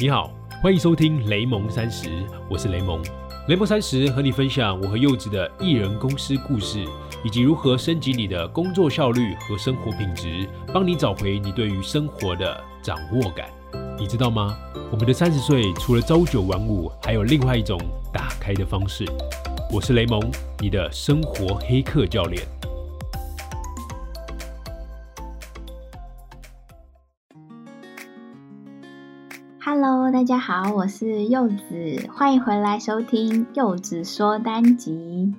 你好，欢迎收听雷蒙三十，我是雷蒙。雷蒙三十和你分享我和柚子的艺人公司故事，以及如何升级你的工作效率和生活品质，帮你找回你对于生活的掌握感。你知道吗？我们的三十岁除了朝九晚五，还有另外一种打开的方式。我是雷蒙，你的生活黑客教练。大家好，我是柚子，欢迎回来收听柚子说单集。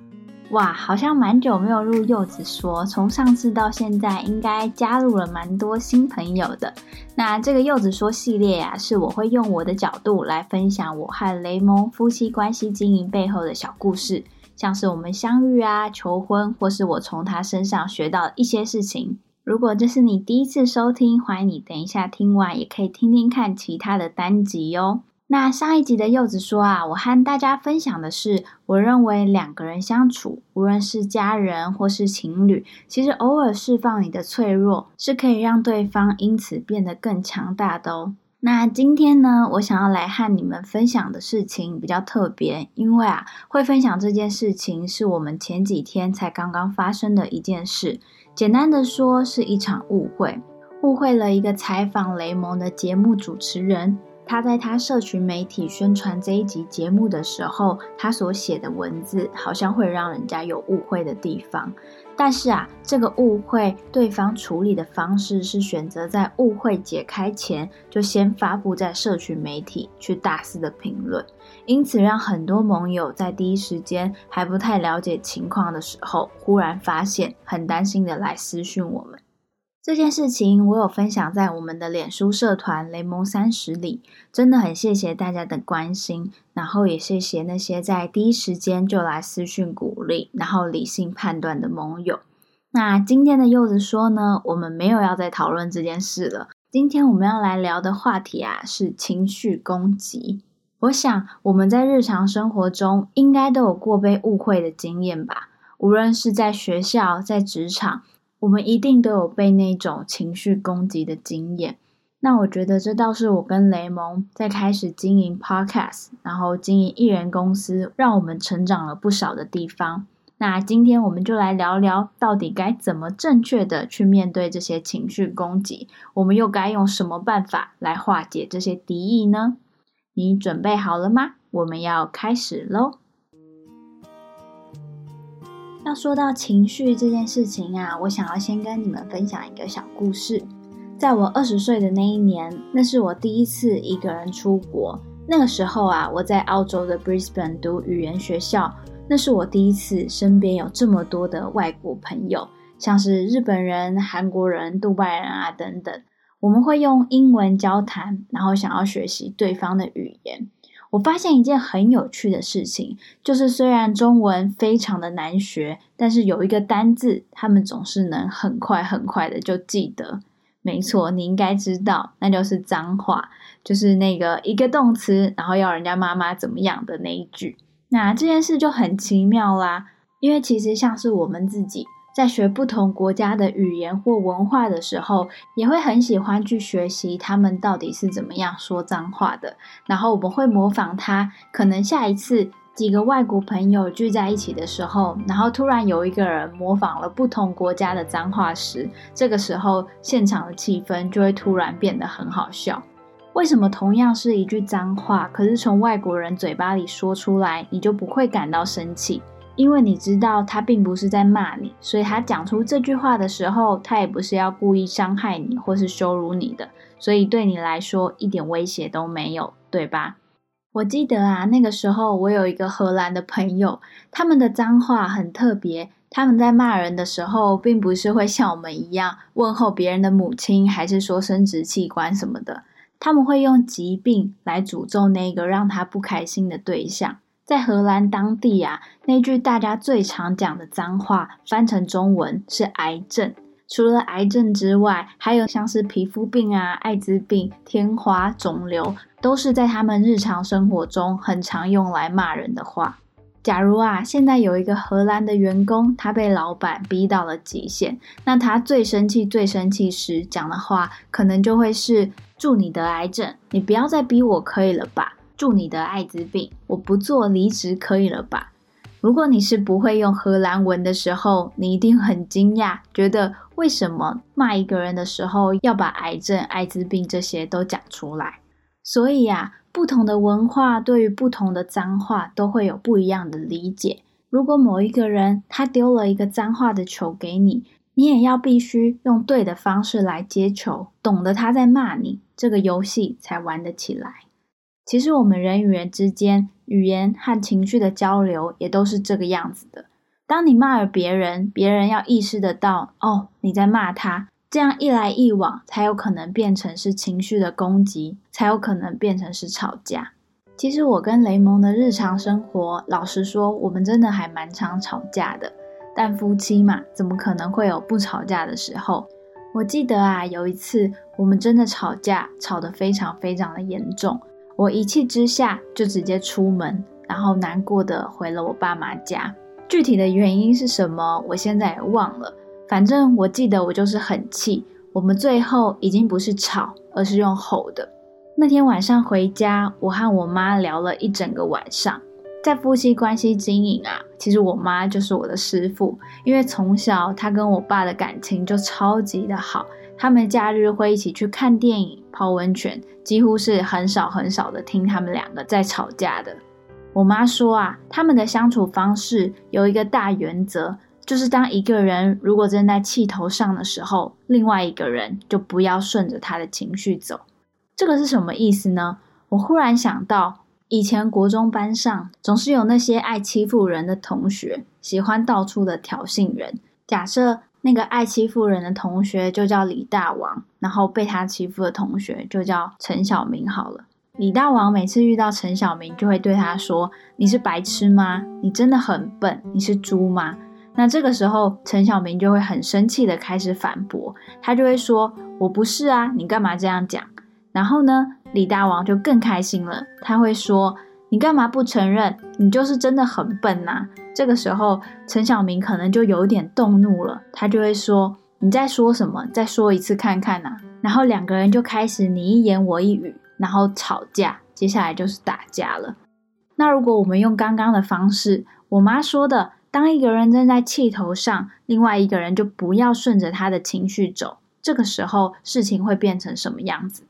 哇，好像蛮久没有入柚子说，从上次到现在，应该加入了蛮多新朋友的。那这个柚子说系列呀，是我会用我的角度来分享我和雷蒙夫妻关系经营背后的小故事，像是我们相遇啊、求婚，或是我从他身上学到一些事情。如果这是你第一次收听，欢迎你等一下听完也可以听听看其他的单集哟。那上一集的柚子说啊，我和大家分享的是，我认为两个人相处，无论是家人或是情侣，其实偶尔释放你的脆弱，是可以让对方因此变得更强大的哦。那今天呢，我想要来和你们分享的事情比较特别，因为啊，会分享这件事情是我们前几天才刚刚发生的一件事。简单的说，是一场误会，误会了一个采访雷蒙的节目主持人。他在他社群媒体宣传这一集节目的时候，他所写的文字好像会让人家有误会的地方。但是啊，这个误会对方处理的方式是选择在误会解开前就先发布在社群媒体去大肆的评论，因此让很多盟友在第一时间还不太了解情况的时候，忽然发现很担心的来私讯我们。这件事情我有分享在我们的脸书社团雷蒙三十里，真的很谢谢大家的关心，然后也谢谢那些在第一时间就来私讯鼓励，然后理性判断的盟友。那今天的柚子说呢，我们没有要再讨论这件事了。今天我们要来聊的话题啊，是情绪攻击。我想我们在日常生活中应该都有过被误会的经验吧，无论是在学校、在职场。我们一定都有被那种情绪攻击的经验。那我觉得这倒是我跟雷蒙在开始经营 Podcast，然后经营艺人公司，让我们成长了不少的地方。那今天我们就来聊聊，到底该怎么正确的去面对这些情绪攻击？我们又该用什么办法来化解这些敌意呢？你准备好了吗？我们要开始喽！要说到情绪这件事情啊，我想要先跟你们分享一个小故事。在我二十岁的那一年，那是我第一次一个人出国。那个时候啊，我在澳洲的 Brisbane 读语言学校，那是我第一次身边有这么多的外国朋友，像是日本人、韩国人、杜拜人啊等等。我们会用英文交谈，然后想要学习对方的语言。我发现一件很有趣的事情，就是虽然中文非常的难学，但是有一个单字，他们总是能很快很快的就记得。没错，你应该知道，那就是脏话，就是那个一个动词，然后要人家妈妈怎么样的那一句。那这件事就很奇妙啦，因为其实像是我们自己。在学不同国家的语言或文化的时候，也会很喜欢去学习他们到底是怎么样说脏话的。然后我们会模仿他。可能下一次几个外国朋友聚在一起的时候，然后突然有一个人模仿了不同国家的脏话时，这个时候现场的气氛就会突然变得很好笑。为什么同样是一句脏话，可是从外国人嘴巴里说出来，你就不会感到生气？因为你知道他并不是在骂你，所以他讲出这句话的时候，他也不是要故意伤害你或是羞辱你的，所以对你来说一点威胁都没有，对吧？我记得啊，那个时候我有一个荷兰的朋友，他们的脏话很特别，他们在骂人的时候，并不是会像我们一样问候别人的母亲，还是说生殖器官什么的，他们会用疾病来诅咒那个让他不开心的对象。在荷兰当地啊，那句大家最常讲的脏话，翻成中文是癌症。除了癌症之外，还有像是皮肤病啊、艾滋病、天花、肿瘤，都是在他们日常生活中很常用来骂人的话。假如啊，现在有一个荷兰的员工，他被老板逼到了极限，那他最生气、最生气时讲的话，可能就会是“祝你得癌症，你不要再逼我，可以了吧？祝你得艾滋病，我不做离职，可以了吧？”如果你是不会用荷兰文的时候，你一定很惊讶，觉得为什么骂一个人的时候要把癌症、艾滋病这些都讲出来？所以呀。不同的文化对于不同的脏话都会有不一样的理解。如果某一个人他丢了一个脏话的球给你，你也要必须用对的方式来接球，懂得他在骂你，这个游戏才玩得起来。其实我们人与人之间语言和情绪的交流也都是这个样子的。当你骂了别人，别人要意识得到哦，你在骂他。这样一来一往，才有可能变成是情绪的攻击，才有可能变成是吵架。其实我跟雷蒙的日常生活，老实说，我们真的还蛮常吵架的。但夫妻嘛，怎么可能会有不吵架的时候？我记得啊，有一次我们真的吵架，吵得非常非常的严重。我一气之下就直接出门，然后难过的回了我爸妈家。具体的原因是什么，我现在也忘了。反正我记得我就是很气，我们最后已经不是吵，而是用吼的。那天晚上回家，我和我妈聊了一整个晚上。在夫妻关系经营啊，其实我妈就是我的师傅，因为从小她跟我爸的感情就超级的好，他们假日会一起去看电影、泡温泉，几乎是很少很少的听他们两个在吵架的。我妈说啊，他们的相处方式有一个大原则。就是当一个人如果正在气头上的时候，另外一个人就不要顺着他的情绪走。这个是什么意思呢？我忽然想到，以前国中班上总是有那些爱欺负人的同学，喜欢到处的挑衅人。假设那个爱欺负人的同学就叫李大王，然后被他欺负的同学就叫陈小明。好了，李大王每次遇到陈小明，就会对他说：“你是白痴吗？你真的很笨？你是猪吗？”那这个时候，陈小明就会很生气的开始反驳，他就会说：“我不是啊，你干嘛这样讲？”然后呢，李大王就更开心了，他会说：“你干嘛不承认？你就是真的很笨呐！”这个时候，陈小明可能就有点动怒了，他就会说：“你在说什么？再说一次看看呐！”然后两个人就开始你一言我一语，然后吵架，接下来就是打架了。那如果我们用刚刚的方式，我妈说的。当一个人正在气头上，另外一个人就不要顺着他的情绪走。这个时候，事情会变成什么样子？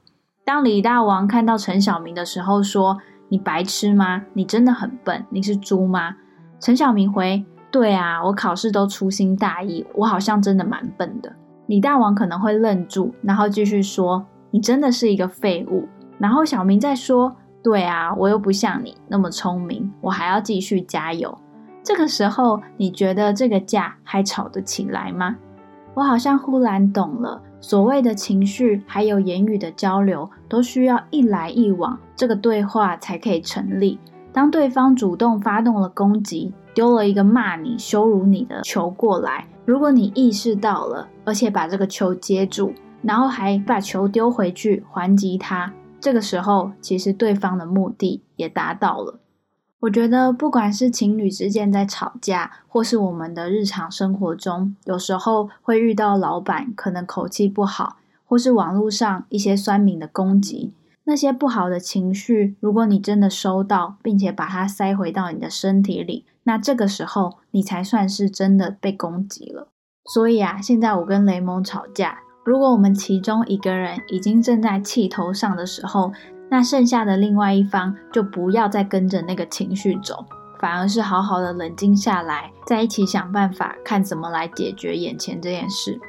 当李大王看到陈小明的时候，说：“你白痴吗？你真的很笨？你是猪吗？”陈小明回：“对啊，我考试都粗心大意，我好像真的蛮笨的。”李大王可能会愣住，然后继续说：“你真的是一个废物。”然后小明再说：“对啊，我又不像你那么聪明，我还要继续加油。”这个时候，你觉得这个架还吵得起来吗？我好像忽然懂了，所谓的情绪还有言语的交流，都需要一来一往，这个对话才可以成立。当对方主动发动了攻击，丢了一个骂你、羞辱你的球过来，如果你意识到了，而且把这个球接住，然后还把球丢回去还击他，这个时候其实对方的目的也达到了。我觉得，不管是情侣之间在吵架，或是我们的日常生活中，有时候会遇到老板可能口气不好，或是网络上一些酸民的攻击，那些不好的情绪，如果你真的收到，并且把它塞回到你的身体里，那这个时候你才算是真的被攻击了。所以啊，现在我跟雷蒙吵架，如果我们其中一个人已经正在气头上的时候，那剩下的另外一方就不要再跟着那个情绪走，反而是好好的冷静下来，在一起想办法，看怎么来解决眼前这件事。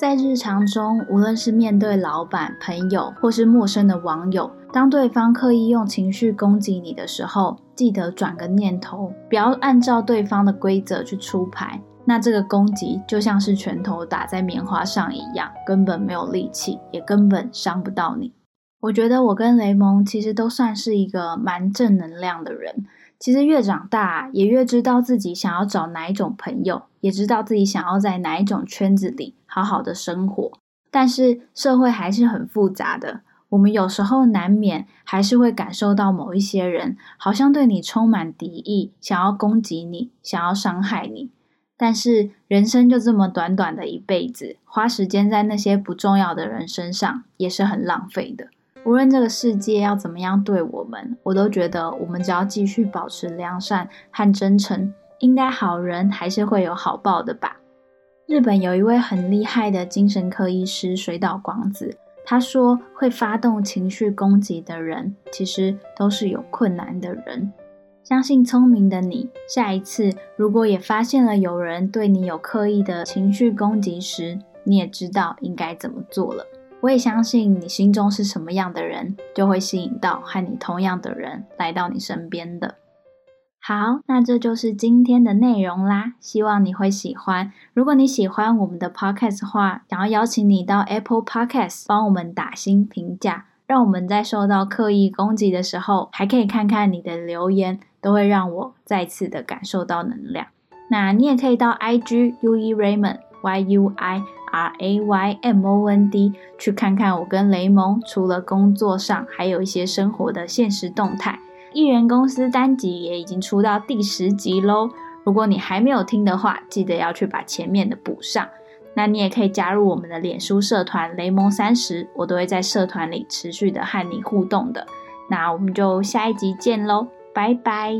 在日常中，无论是面对老板、朋友，或是陌生的网友，当对方刻意用情绪攻击你的时候，记得转个念头，不要按照对方的规则去出牌。那这个攻击就像是拳头打在棉花上一样，根本没有力气，也根本伤不到你。我觉得我跟雷蒙其实都算是一个蛮正能量的人。其实越长大，也越知道自己想要找哪一种朋友，也知道自己想要在哪一种圈子里好好的生活。但是社会还是很复杂的，我们有时候难免还是会感受到某一些人好像对你充满敌意，想要攻击你，想要伤害你。但是人生就这么短短的一辈子，花时间在那些不重要的人身上也是很浪费的。无论这个世界要怎么样对我们，我都觉得我们只要继续保持良善和真诚，应该好人还是会有好报的吧。日本有一位很厉害的精神科医师水岛广子。他说：“会发动情绪攻击的人，其实都是有困难的人。相信聪明的你，下一次如果也发现了有人对你有刻意的情绪攻击时，你也知道应该怎么做了。我也相信你心中是什么样的人，就会吸引到和你同样的人来到你身边的。”好，那这就是今天的内容啦，希望你会喜欢。如果你喜欢我们的 podcast 话，想要邀请你到 Apple Podcast 帮我们打新评价，让我们在受到刻意攻击的时候，还可以看看你的留言，都会让我再次的感受到能量。那你也可以到 IG U E Raymond Y U I R A Y M O N D 去看看我跟雷蒙除了工作上，还有一些生活的现实动态。艺人公司单集也已经出到第十集喽，如果你还没有听的话，记得要去把前面的补上。那你也可以加入我们的脸书社团雷蒙三十，我都会在社团里持续的和你互动的。那我们就下一集见喽，拜拜。